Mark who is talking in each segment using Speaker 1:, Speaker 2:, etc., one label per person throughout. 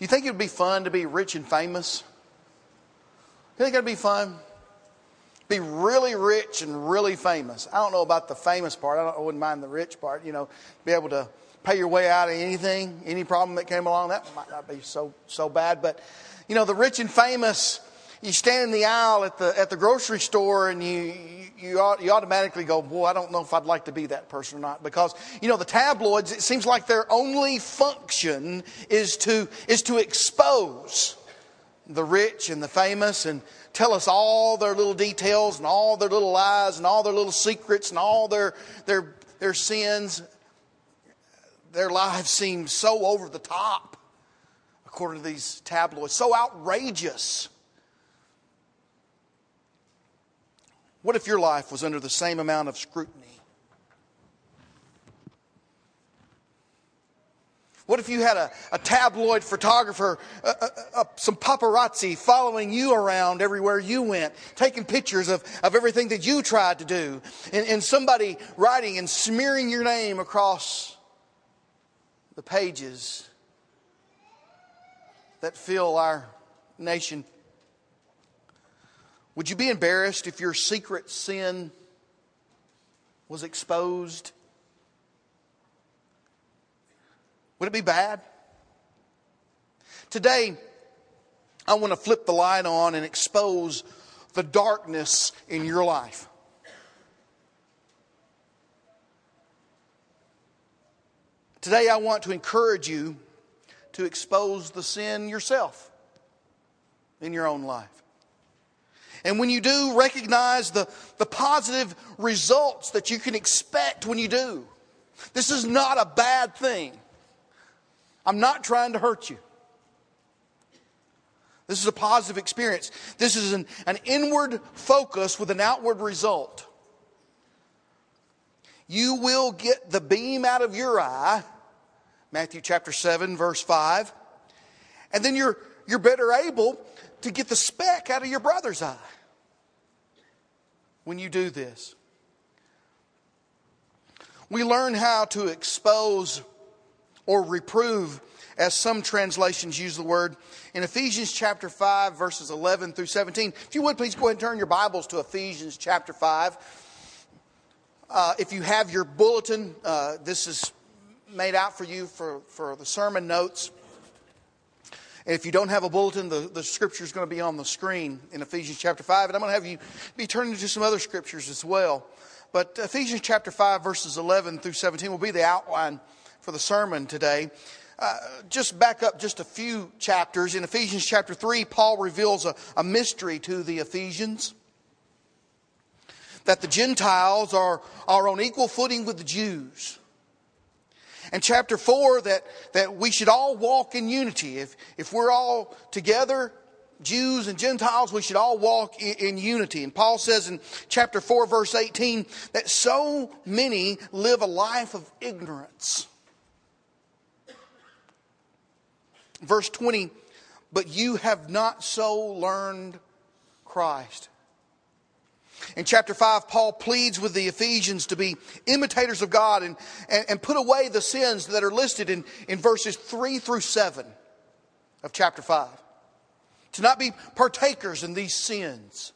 Speaker 1: You think it would be fun to be rich and famous? You think that'd be fun? Be really rich and really famous. I don't know about the famous part. I, I wouldn't mind the rich part. You know, be able to pay your way out of anything, any problem that came along. That might not be so so bad, but you know, the rich and famous. You stand in the aisle at the at the grocery store, and you you, you automatically go, boy, I don't know if I'd like to be that person or not. Because, you know, the tabloids, it seems like their only function is to, is to expose the rich and the famous and tell us all their little details and all their little lies and all their little secrets and all their, their, their sins. Their lives seem so over the top, according to these tabloids, so outrageous. What if your life was under the same amount of scrutiny? What if you had a, a tabloid photographer, uh, uh, uh, some paparazzi following you around everywhere you went, taking pictures of, of everything that you tried to do, and, and somebody writing and smearing your name across the pages that fill our nation would you be embarrassed if your secret sin was exposed? Would it be bad? Today, I want to flip the light on and expose the darkness in your life. Today, I want to encourage you to expose the sin yourself in your own life. And when you do, recognize the, the positive results that you can expect when you do. This is not a bad thing. I'm not trying to hurt you. This is a positive experience. This is an, an inward focus with an outward result. You will get the beam out of your eye, Matthew chapter 7, verse 5, and then you're, you're better able to get the speck out of your brother's eye when you do this. We learn how to expose or reprove, as some translations use the word, in Ephesians chapter 5, verses 11 through 17. If you would, please go ahead and turn your Bibles to Ephesians chapter 5. Uh, if you have your bulletin, uh, this is made out for you for, for the sermon notes. And if you don't have a bulletin, the, the scripture is going to be on the screen in Ephesians chapter 5. And I'm going to have you be turning to some other scriptures as well. But Ephesians chapter 5, verses 11 through 17 will be the outline for the sermon today. Uh, just back up just a few chapters. In Ephesians chapter 3, Paul reveals a, a mystery to the Ephesians that the Gentiles are, are on equal footing with the Jews and chapter 4 that, that we should all walk in unity. If, if we're all together, Jews and Gentiles, we should all walk in, in, unity. And Paul says in chapter 4, verse 18, that so many live a life of ignorance. Verse 20, but you have not so learned Christ. In chapter 5, Paul pleads with the Ephesians to be imitators of God and, and, and, put away the sins that are listed in, in verses 3 through 7 of chapter 5. To not be partakers in these sins.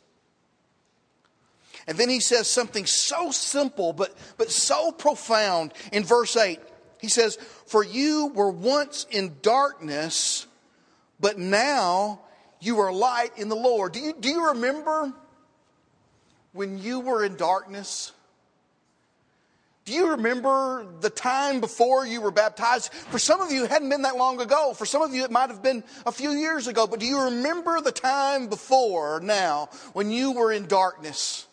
Speaker 1: And then he says something so simple but, but so profound in verse 8. He says, For you were once in darkness, but now you are light in the Lord. Do you, do you remember? When you were in darkness? Do you remember the time before you were baptized? For some of you, it hadn't been that long ago. For some of you, it might have been a few years ago. But do you remember the time before now when you were in darkness?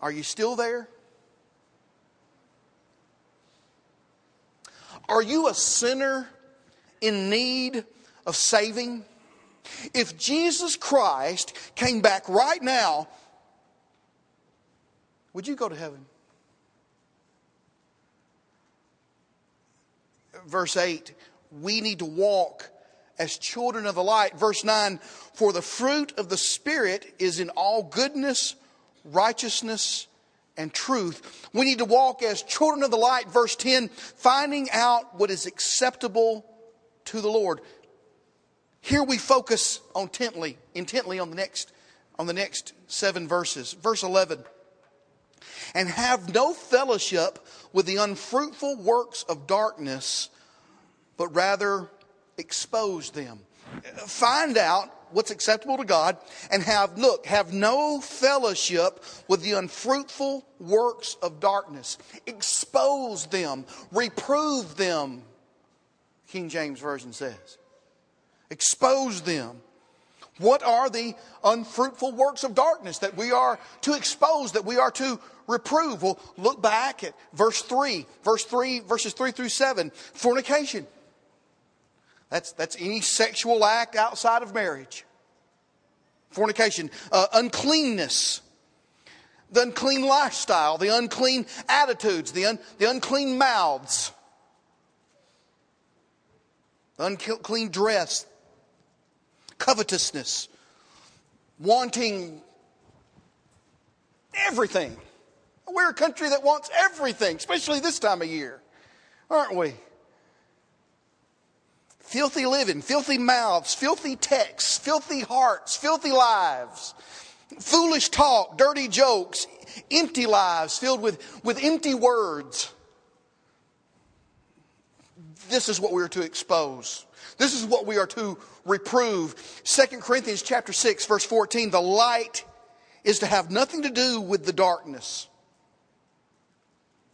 Speaker 1: Are you still there? Are you a sinner in need of saving? If Jesus Christ came back right now, would you go to heaven? Verse 8, we need to walk as children of the light. Verse 9, for the fruit of the Spirit is in all goodness, righteousness, and truth. We need to walk as children of the light, verse 10, finding out what is acceptable to the Lord. Here we focus intently, intently on the next, on the next seven verses. Verse 11. And have no fellowship with the unfruitful works of darkness, but rather expose them. Find out what's acceptable to God and have, look, have no fellowship with the unfruitful works of darkness. Expose them, reprove them, King James Version says. Expose them. What are the unfruitful works of darkness that we are to expose, that we are to reprove? Well, look back at verse 3, verse 3, verses 3 through 7. Fornication. That's, that's any sexual act outside of marriage. Fornication. Uh, uncleanness. The unclean lifestyle, the unclean attitudes, the, un, the unclean mouths, the unclean dress, covetousness, wanting everything. We're a country that wants everything, especially this time of year, aren't we? filthy living, filthy mouths, filthy texts, filthy hearts, filthy lives, foolish talk, dirty jokes, empty lives filled with, with empty words. This is what we are to expose. This is what we are to reprove. 2 Corinthians chapter 6 verse 14, the light is to have nothing to do with the darkness.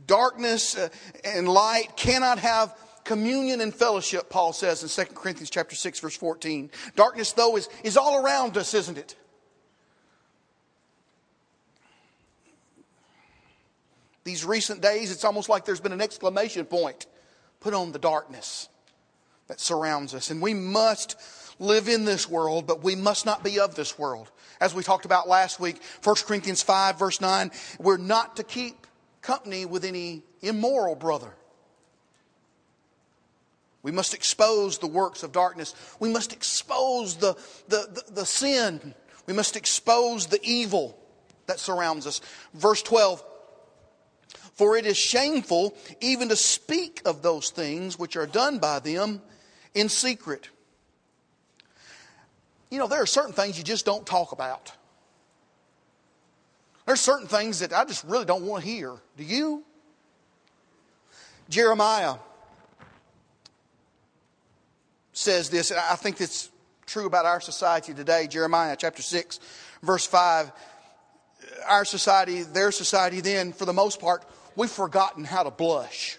Speaker 1: Darkness uh, and light cannot have communion and fellowship, Paul says in 2 Corinthians chapter 6, verse 14. Darkness, though, is, is all around us, isn't it? These recent days, it's almost like there's been an exclamation point put on the darkness that surrounds us. And we must live in this world, but we must not be of this world. As we talked about last week, 1 Corinthians 5, verse 9, we're not to keep company with any immoral brother. We must expose the works of darkness. We must expose the, the, the, the, sin. We must expose the evil that surrounds us. Verse 12 For it is shameful even to speak of those things which are done by them in secret. You know, there are certain things you just don't talk about. There's certain things that I just really don't want to hear. Do you? Jeremiah says this, and I think it's true about our society today. Jeremiah chapter 6, verse 5. Our society, their society, then, for the most part, we've forgotten how to blush.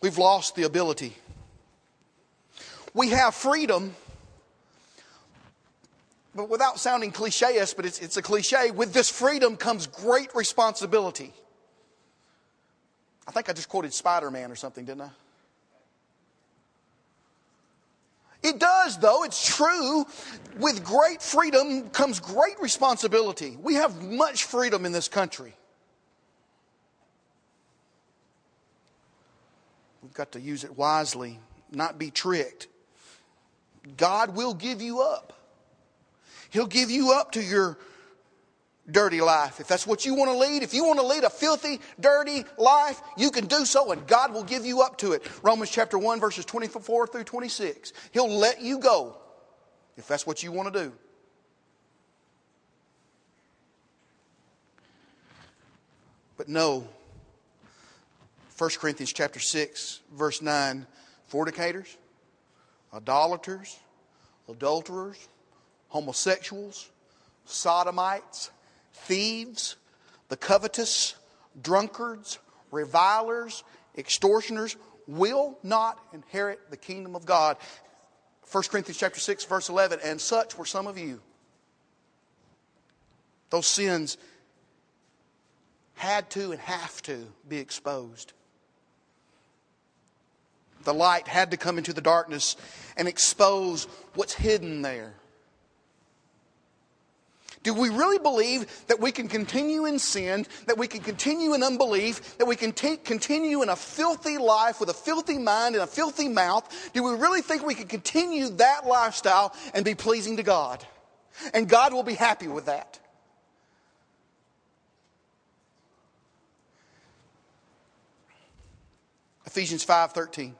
Speaker 1: We've lost the ability. We have freedom but without sounding cliche-ish, but it's, it's a cliche, with this freedom comes great responsibility. I think I just quoted Spider Man or something, didn't I? It does, though, it's true. With great freedom comes great responsibility. We have much freedom in this country. We've got to use it wisely, not be tricked. God will give you up. He'll give you up to your dirty life. If that's what you want to lead, if you want to lead a filthy, dirty life, you can do so and God will give you up to it. Romans chapter 1 verses 24 through 26. He'll let you go if that's what you want to do. But no, 1 Corinthians chapter 6 verse 9, fornicators, idolaters, adulterers, homosexuals, sodomites, thieves, the covetous, drunkards, revilers, extortioners will not inherit the kingdom of God. 1 Corinthians chapter 6 verse 11 and such were some of you. Those sins had to and have to be exposed. The light had to come into the darkness and expose what's hidden there. Do we really believe that we can continue in sin, that we can continue in unbelief, that we can t- continue in a filthy life with a filthy mind and a filthy mouth? Do we really think we can continue that lifestyle and be pleasing to God? And God will be happy with that. Ephesians 5:13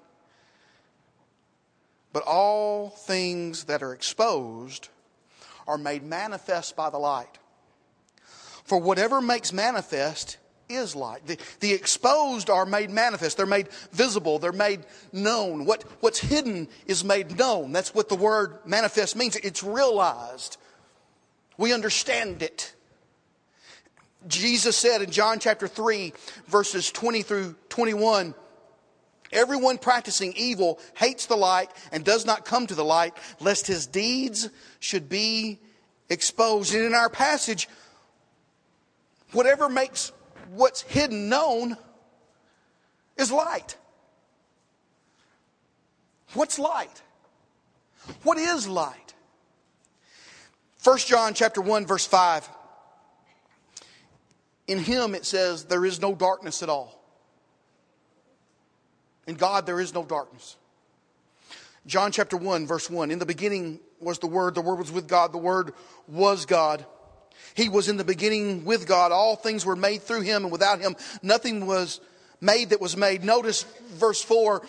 Speaker 1: But all things that are exposed are made manifest by the light. For whatever makes manifest is light. The, the exposed are made manifest. They're made visible. They're made known. What, what's hidden is made known. That's what the word manifest means. It's realized. We understand it. Jesus said in John chapter 3, verses 20 through 21, Everyone practicing evil hates the light and does not come to the light, lest his deeds should be exposed. And in our passage, whatever makes what's hidden known is light. What's light? What is light? 1 John chapter 1 verse 5. In him it says there is no darkness at all. In God, there is no darkness. John chapter 1, verse 1. In the beginning was the Word, the Word was with God, the Word was God. He was in the beginning with God. All things were made through Him, and without Him, nothing was made that was made. Notice verse 4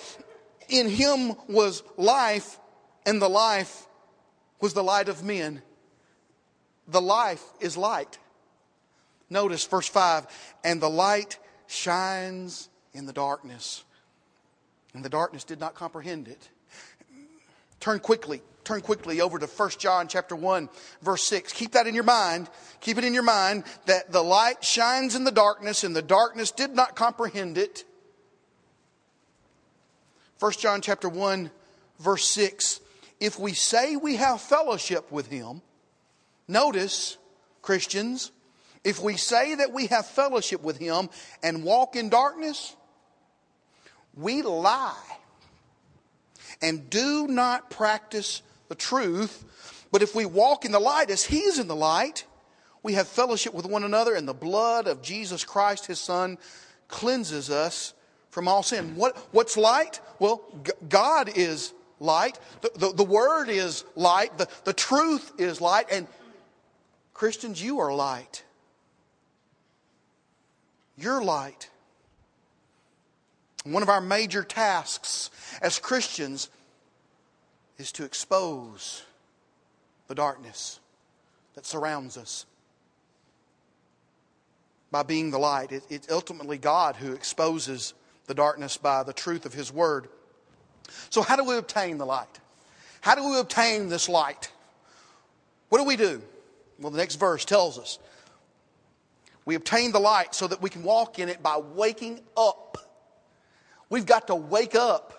Speaker 1: In Him was life, and the life was the light of men. The life is light. Notice verse 5 And the light shines in the darkness and the darkness did not comprehend it. Turn quickly, turn quickly over to 1 John chapter 1 verse 6. Keep that in your mind. Keep it in your mind that the light shines in the darkness and the darkness did not comprehend it. 1 John chapter 1 verse 6. If we say we have fellowship with him, notice Christians, if we say that we have fellowship with him and walk in darkness, we lie and do not practice the truth. But if we walk in the light as He is in the light, we have fellowship with one another, and the blood of Jesus Christ, His Son, cleanses us from all sin. What, what's light? Well, G- God is light. The, the, the, Word is light. The, the truth is light. And Christians, you are light. You're light. One of our major tasks as Christians is to expose the darkness that surrounds us by being the light. It, it's ultimately God who exposes the darkness by the truth of His Word. So, how do we obtain the light? How do we obtain this light? What do we do? Well, the next verse tells us we obtain the light so that we can walk in it by waking up We've got to wake up.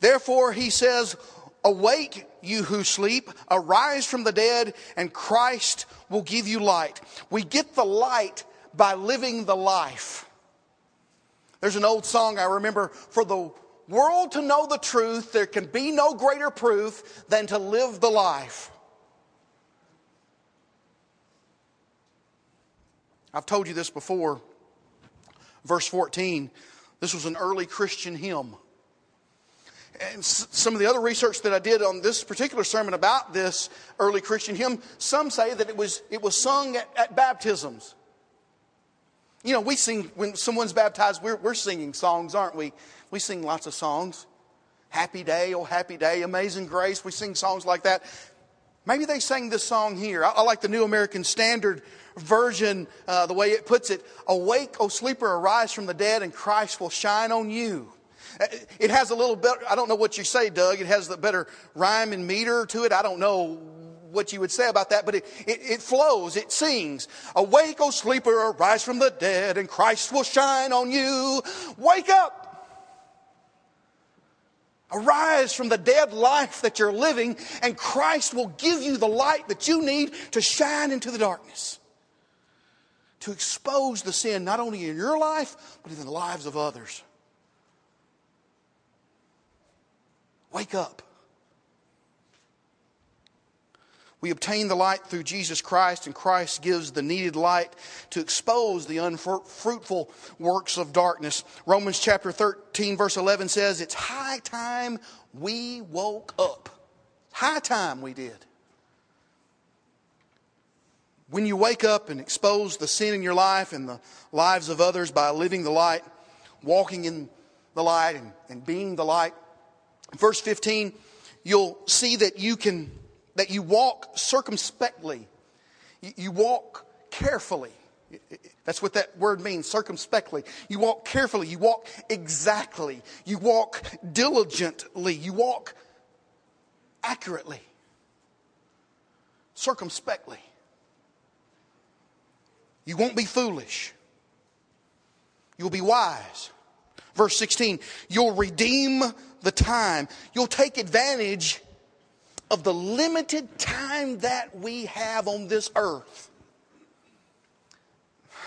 Speaker 1: Therefore, he says, Awake, you who sleep, arise from the dead, and Christ will give you light. We get the light by living the life. There's an old song I remember for the world to know the truth, there can be no greater proof than to live the life. I've told you this before. Verse 14 this was an early Christian hymn. And some of the other research that I did on this particular sermon about this early Christian hymn, some say that it was, it was sung at, at baptisms. You know, we sing, when someone's baptized, we're, we're singing songs, aren't we? We sing lots of songs. Happy day, oh happy day, amazing grace. We sing songs like that. Maybe they sang this song here. I, I like the New American Standard version, uh, the way it puts it Awake, O sleeper, arise from the dead, and Christ will shine on you. Uh, it has a little bit, I don't know what you say, Doug. It has the better rhyme and meter to it. I don't know what you would say about that, but it, it, it, flows, it sings. Awake, O sleeper, arise from the dead, and Christ will shine on you. Wake up! Arise from the dead life that you're living, and Christ will give you the light that you need to shine into the darkness to expose the sin not only in your life, but in the lives of others. Wake up. We obtain the light through Jesus Christ, and Christ gives the needed light to expose the unfruitful works of darkness. Romans chapter 13, verse 11 says, It's high time we woke up. High time we did. When you wake up and expose the sin in your life and the lives of others by living the light, walking in the light, and, and being the light, verse 15, you'll see that you can that you walk circumspectly. You, walk carefully. That's what that word means, circumspectly. You walk carefully. You walk exactly. You walk diligently. You walk accurately, circumspectly. You won't be foolish. You'll be wise. Verse 16, you'll redeem the time. You'll take advantage of the limited time that we have on this earth.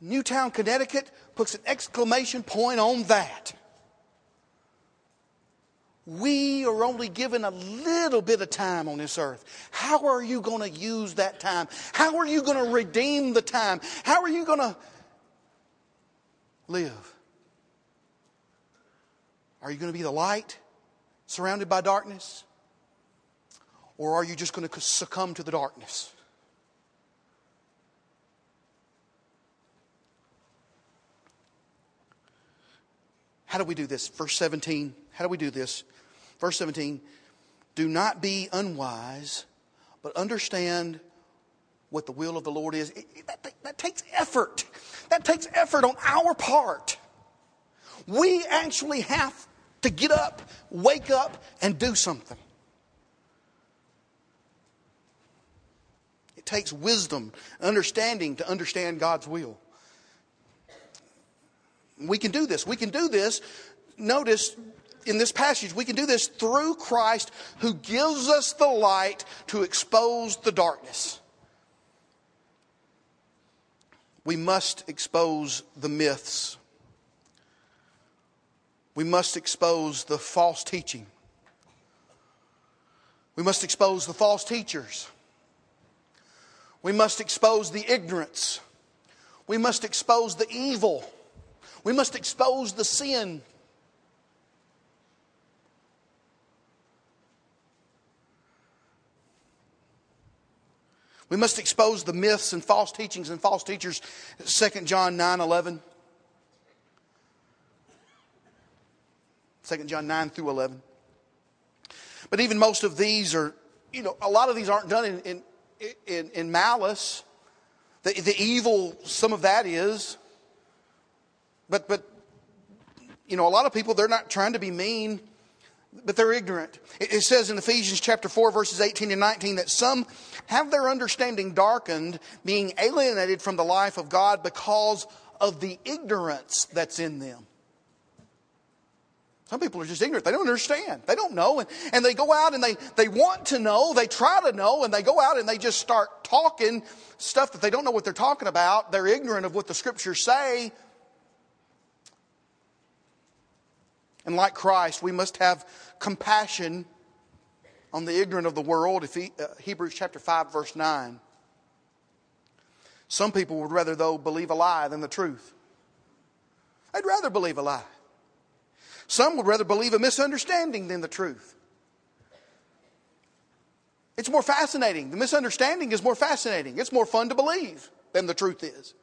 Speaker 1: Newtown, Connecticut puts an exclamation point on that. We are only given a little bit of time on this earth. How are you going to use that time? How are you going to redeem the time? How are you going to live? Are you going to be the light? Surrounded by darkness? Or are you just going to succumb to the darkness? How do we do this? Verse 17. How do we do this? Verse 17. Do not be unwise, but understand what the will of the Lord is. It, it, that, that takes effort. That takes effort on our part. We actually have to get up, wake up, and do something. It takes wisdom, understanding to understand God's will. We can do this. We can do this. Notice in this passage, we can do this through Christ who gives us the light to expose the darkness. We must expose the myths we must expose the false teaching. We must expose the false teachers. We must expose the ignorance. We must expose the evil. We must expose the sin. We must expose the myths and false teachings and false teachers. 2 John 9 11. 2 John 9 through 11. But even most of these are, you know, a lot of these aren't done in, in, in, in malice. The, the evil, some of that is. But, but, you know, a lot of people, they're not trying to be mean, but they're ignorant. It, it says in Ephesians chapter 4, verses 18 and 19, that some have their understanding darkened, being alienated from the life of God because of the ignorance that's in them. Some people are just ignorant. They don't understand. They don't know. And, and they go out and they, they want to know. They try to know. And they go out and they just start talking stuff that they don't know what they're talking about. They're ignorant of what the scriptures say. And like Christ, we must have compassion on the ignorant of the world. If he, uh, Hebrews chapter 5, verse 9. Some people would rather, though, believe a lie than the truth. I'd rather believe a lie. Some would rather believe a misunderstanding than the truth. It's more fascinating. The misunderstanding is more fascinating. It's more fun to believe than the truth is.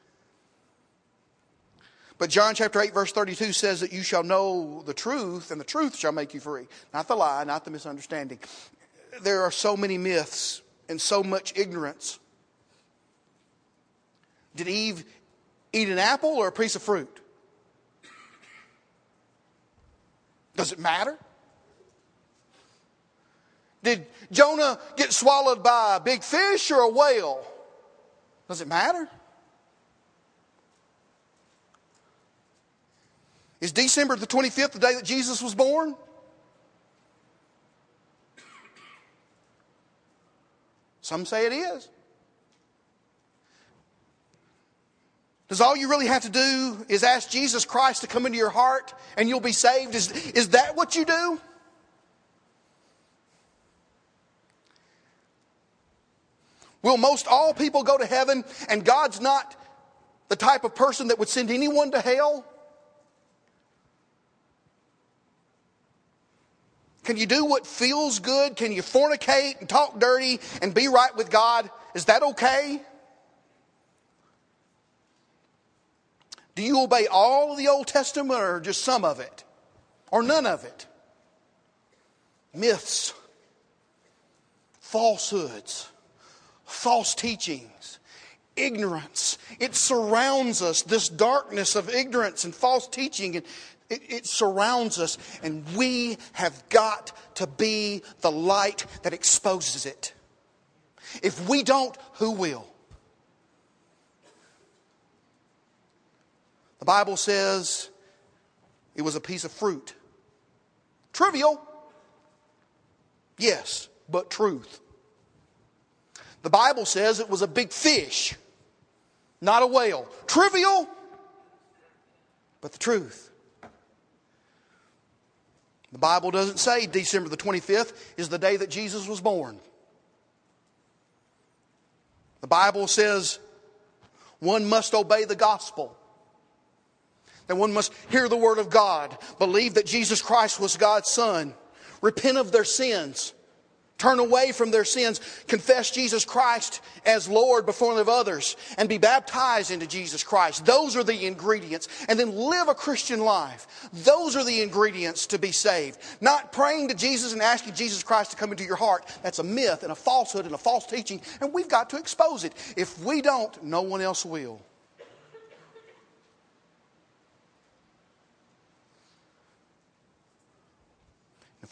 Speaker 1: But John chapter 8, verse 32 says that you shall know the truth, and the truth shall make you free. Not the lie, not the misunderstanding. There are so many myths and so much ignorance. Did Eve eat an apple or a piece of fruit? Does it matter? Did Jonah get swallowed by a big fish or a whale? Does it matter? Is December the 25th the day that Jesus was born? Some say it is. Does all you really have to do is ask Jesus Christ to come into your heart and you'll be saved? Is, is that what you do? Will most all people go to heaven and God's not the type of person that would send anyone to hell? Can you do what feels good? Can you fornicate and talk dirty and be right with God? Is that okay? Do you obey all of the Old Testament or just some of it? Or none of it? Myths, falsehoods, false teachings, ignorance. It surrounds us, this darkness of ignorance and false teaching, and it, it, surrounds us, and we have got to be the light that exposes it. If we don't, who will? The Bible says it was a piece of fruit. Trivial. Yes, but truth. The Bible says it was a big fish, not a whale. Trivial, but the truth. The Bible doesn't say December the 25th is the day that Jesus was born. The Bible says one must obey the gospel that one must hear the word of God, believe that Jesus Christ was God's Son, repent of their sins, turn away from their sins, confess Jesus Christ as Lord before of others, and be baptized into Jesus Christ. Those are the ingredients. And then live a Christian life. Those are the ingredients to be saved. Not praying to Jesus and asking Jesus Christ to come into your heart. That's a myth and a falsehood and a false teaching, and we've got to expose it. If we don't, no one else will.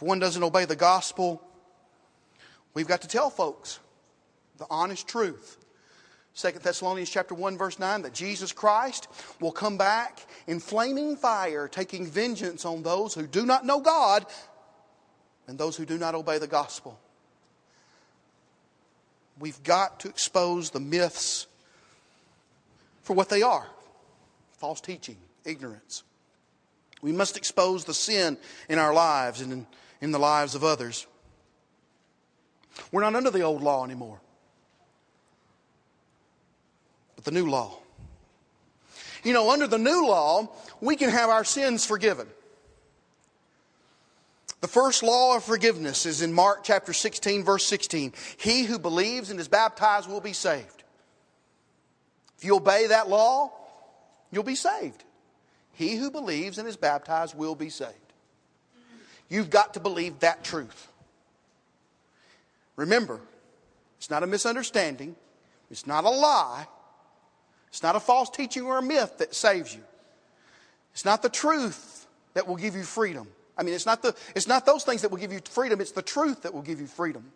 Speaker 1: If one doesn't obey the gospel, we've got to tell folks the honest truth. 2 Thessalonians chapter 1 verse 9 that Jesus Christ will come back in flaming fire taking vengeance on those who do not know God and those who do not obey the gospel. We've got to expose the myths for what they are. False teaching, ignorance. We must expose the sin in our lives and in, in the lives of others. We're not under the old law anymore, but the new law. You know, under the new law, we can have our sins forgiven. The first law of forgiveness is in Mark chapter 16, verse 16. He who believes and is baptized will be saved. If you obey that law, you'll be saved. He who believes and is baptized will be saved. You've got to believe that truth. Remember, it's not a misunderstanding, it's not a lie, it's not a false teaching or a myth that saves you. It's not the truth that will give you freedom. I mean, it's not, the, it's not those things that will give you freedom, it's the truth that will give you freedom.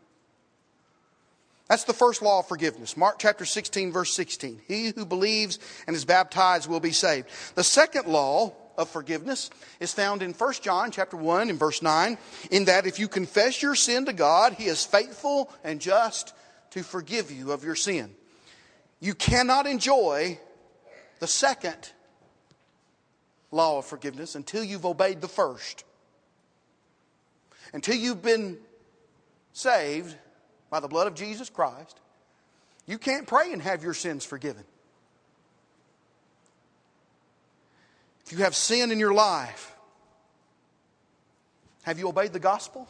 Speaker 1: That's the first law of forgiveness. Mark chapter 16, verse 16. He who believes and is baptized will be saved. The second law of forgiveness is found in 1 John chapter 1 and verse 9, in that if you confess your sin to God, he is faithful and just to forgive you of your sin. You cannot enjoy the second law of forgiveness until you've obeyed the first. Until you've been saved by the blood of Jesus Christ, you can't pray and have your sins forgiven. If you have sin in your life, have you obeyed the gospel?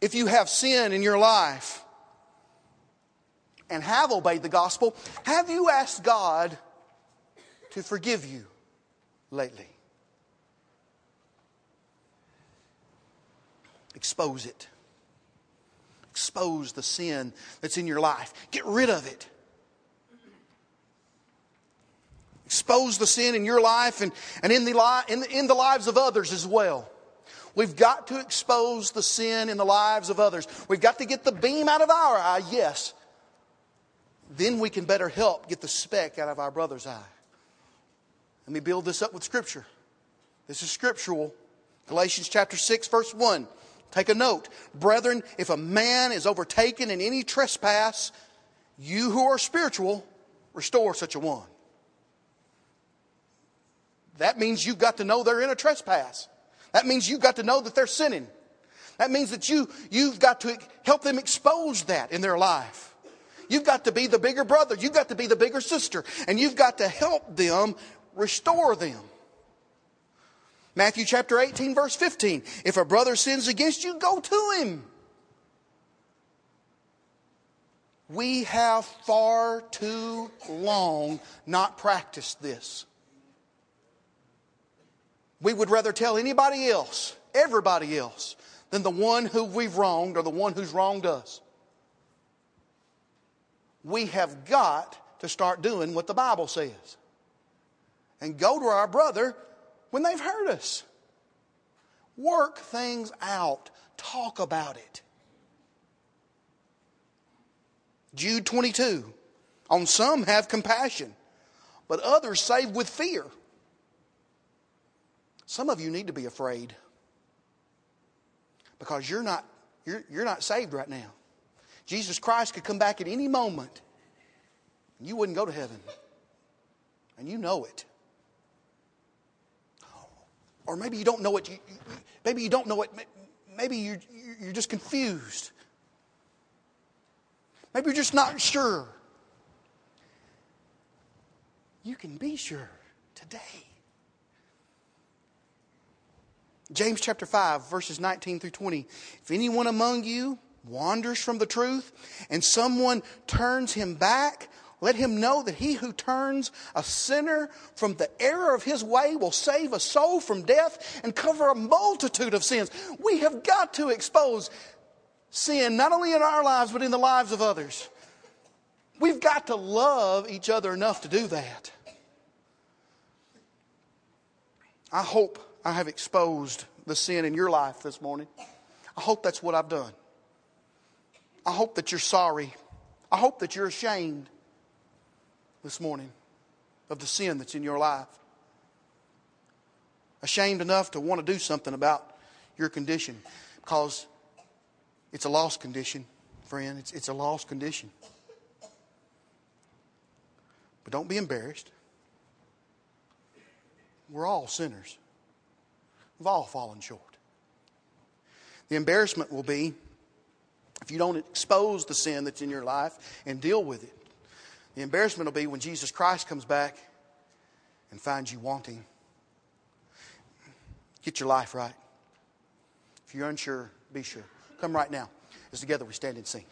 Speaker 1: If you have sin in your life and have obeyed the gospel, have you asked God to forgive you lately? Expose it. Expose the sin that's in your life. Get rid of it. Expose the sin in your life and, and in, the li- in, the, in the lives of others as well. We've got to expose the sin in the lives of others. We've got to get the beam out of our eye, yes. Then we can better help get the speck out of our brother's eye. Let me build this up with Scripture. This is scriptural. Galatians chapter 6, verse 1. Take a note. Brethren, if a man is overtaken in any trespass, you who are spiritual, restore such a one. That means you've got to know they're in a trespass. That means you've got to know that they're sinning. That means that you, you've got to help them expose that in their life. You've got to be the bigger brother. You've got to be the bigger sister. And you've got to help them restore them. Matthew chapter 18, verse 15. If a brother sins against you, go to him. We have far too long not practiced this. We would rather tell anybody else, everybody else, than the one who we've wronged or the one who's wronged us. We have got to start doing what the Bible says and go to our brother when they've hurt us. Work things out, talk about it. Jude 22 On some have compassion, but others save with fear. Some of you need to be afraid because you're not, you're, you're not saved right now. Jesus Christ could come back at any moment and you wouldn't go to heaven. And you know it. Or maybe you don't know it. maybe you don't know it. Maybe you're, you're just confused. Maybe you're just not sure. You can be sure today. James chapter 5, verses 19 through 20. If anyone among you wanders from the truth and someone turns him back, let him know that he who turns a sinner from the error of his way will save a soul from death and cover a multitude of sins. We have got to expose sin, not only in our lives, but in the lives of others. We've got to love each other enough to do that. I hope I have exposed the sin in your life this morning. I hope that's what I've done. I hope that you're sorry. I hope that you're ashamed this morning of the sin that's in your life. Ashamed enough to want to do something about your condition because it's a lost condition, friend. It's, it's a lost condition. But don't be embarrassed. We're all sinners, we've all fallen short. The embarrassment will be if you don't expose the sin that's in your life and deal with it. The embarrassment will be when Jesus Christ comes back and finds you wanting. Get your life right. If you're unsure, be sure. Come right now as together we stand and sing.